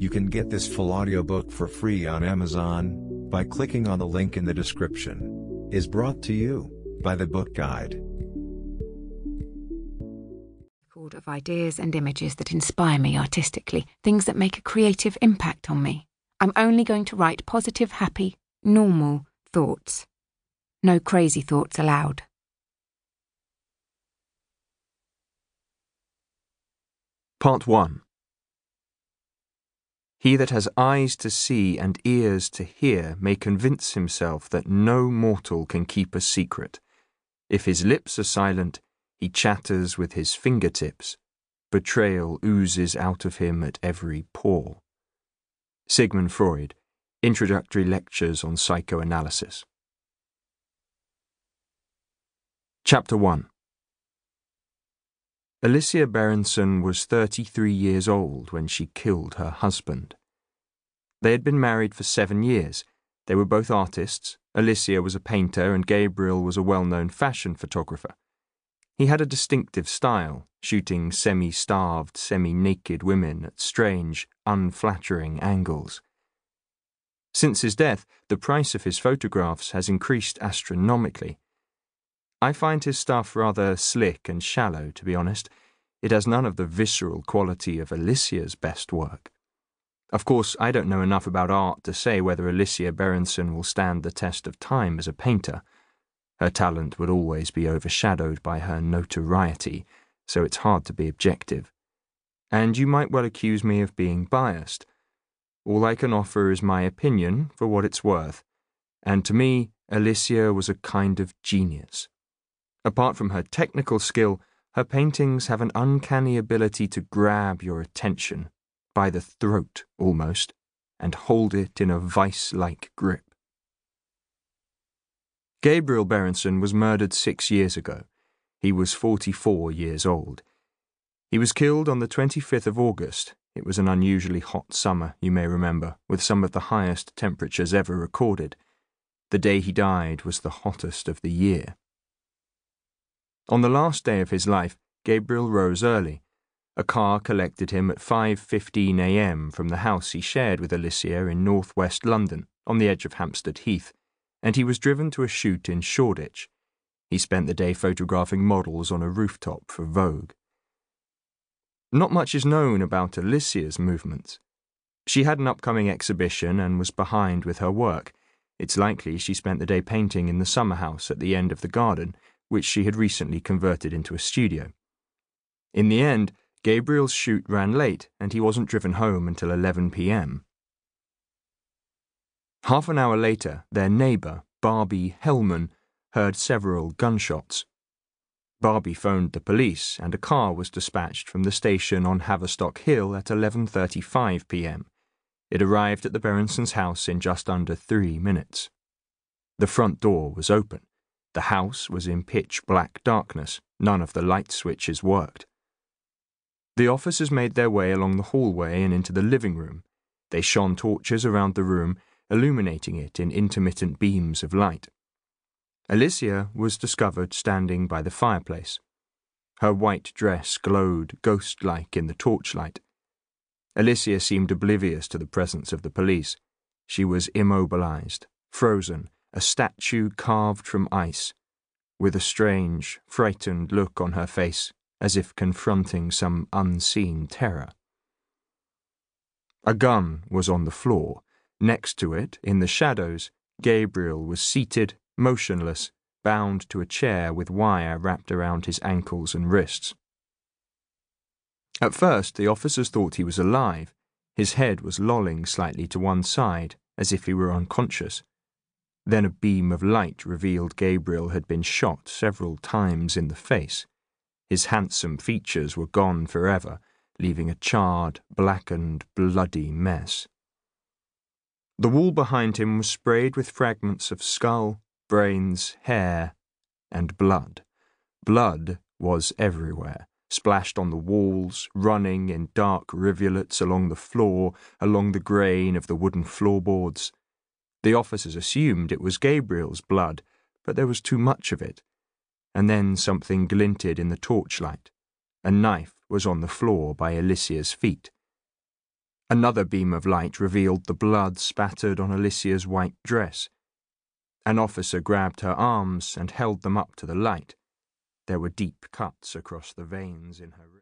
You can get this full audiobook for free on Amazon by clicking on the link in the description. Is brought to you by the Book Guide. Of ideas and images that inspire me artistically, things that make a creative impact on me. I'm only going to write positive, happy, normal thoughts. No crazy thoughts allowed. Part 1 He that has eyes to see and ears to hear may convince himself that no mortal can keep a secret. If his lips are silent, he chatters with his fingertips. Betrayal oozes out of him at every pore. Sigmund Freud, Introductory Lectures on Psychoanalysis. Chapter 1 Alicia Berenson was 33 years old when she killed her husband. They had been married for seven years. They were both artists. Alicia was a painter and Gabriel was a well known fashion photographer. He had a distinctive style, shooting semi starved, semi naked women at strange, unflattering angles. Since his death, the price of his photographs has increased astronomically. I find his stuff rather slick and shallow, to be honest. It has none of the visceral quality of Alicia's best work. Of course, I don't know enough about art to say whether Alicia Berenson will stand the test of time as a painter. Her talent would always be overshadowed by her notoriety, so it's hard to be objective. And you might well accuse me of being biased. All I can offer is my opinion for what it's worth, and to me, Alicia was a kind of genius. Apart from her technical skill, her paintings have an uncanny ability to grab your attention, by the throat almost, and hold it in a vice like grip. Gabriel Berenson was murdered six years ago. He was 44 years old. He was killed on the 25th of August. It was an unusually hot summer, you may remember, with some of the highest temperatures ever recorded. The day he died was the hottest of the year. On the last day of his life, Gabriel rose early. A car collected him at 5:15 a.m. from the house he shared with Alicia in northwest London, on the edge of Hampstead Heath, and he was driven to a shoot in Shoreditch. He spent the day photographing models on a rooftop for Vogue. Not much is known about Alicia's movements. She had an upcoming exhibition and was behind with her work. It's likely she spent the day painting in the summer house at the end of the garden which she had recently converted into a studio. In the end, Gabriel's shoot ran late and he wasn't driven home until 11 p.m. Half an hour later, their neighbour, Barbie Hellman, heard several gunshots. Barbie phoned the police and a car was dispatched from the station on Haverstock Hill at 11:35 p.m. It arrived at the Berensons' house in just under 3 minutes. The front door was open. The house was in pitch black darkness. None of the light switches worked. The officers made their way along the hallway and into the living room. They shone torches around the room, illuminating it in intermittent beams of light. Alicia was discovered standing by the fireplace. Her white dress glowed ghost like in the torchlight. Alicia seemed oblivious to the presence of the police. She was immobilized, frozen, a statue carved from ice, with a strange, frightened look on her face, as if confronting some unseen terror. A gun was on the floor. Next to it, in the shadows, Gabriel was seated, motionless, bound to a chair with wire wrapped around his ankles and wrists. At first, the officers thought he was alive. His head was lolling slightly to one side, as if he were unconscious. Then a beam of light revealed Gabriel had been shot several times in the face. His handsome features were gone forever, leaving a charred, blackened, bloody mess. The wall behind him was sprayed with fragments of skull, brains, hair, and blood. Blood was everywhere, splashed on the walls, running in dark rivulets along the floor, along the grain of the wooden floorboards. The officers assumed it was Gabriel's blood, but there was too much of it. And then something glinted in the torchlight. A knife was on the floor by Alicia's feet. Another beam of light revealed the blood spattered on Alicia's white dress. An officer grabbed her arms and held them up to the light. There were deep cuts across the veins in her.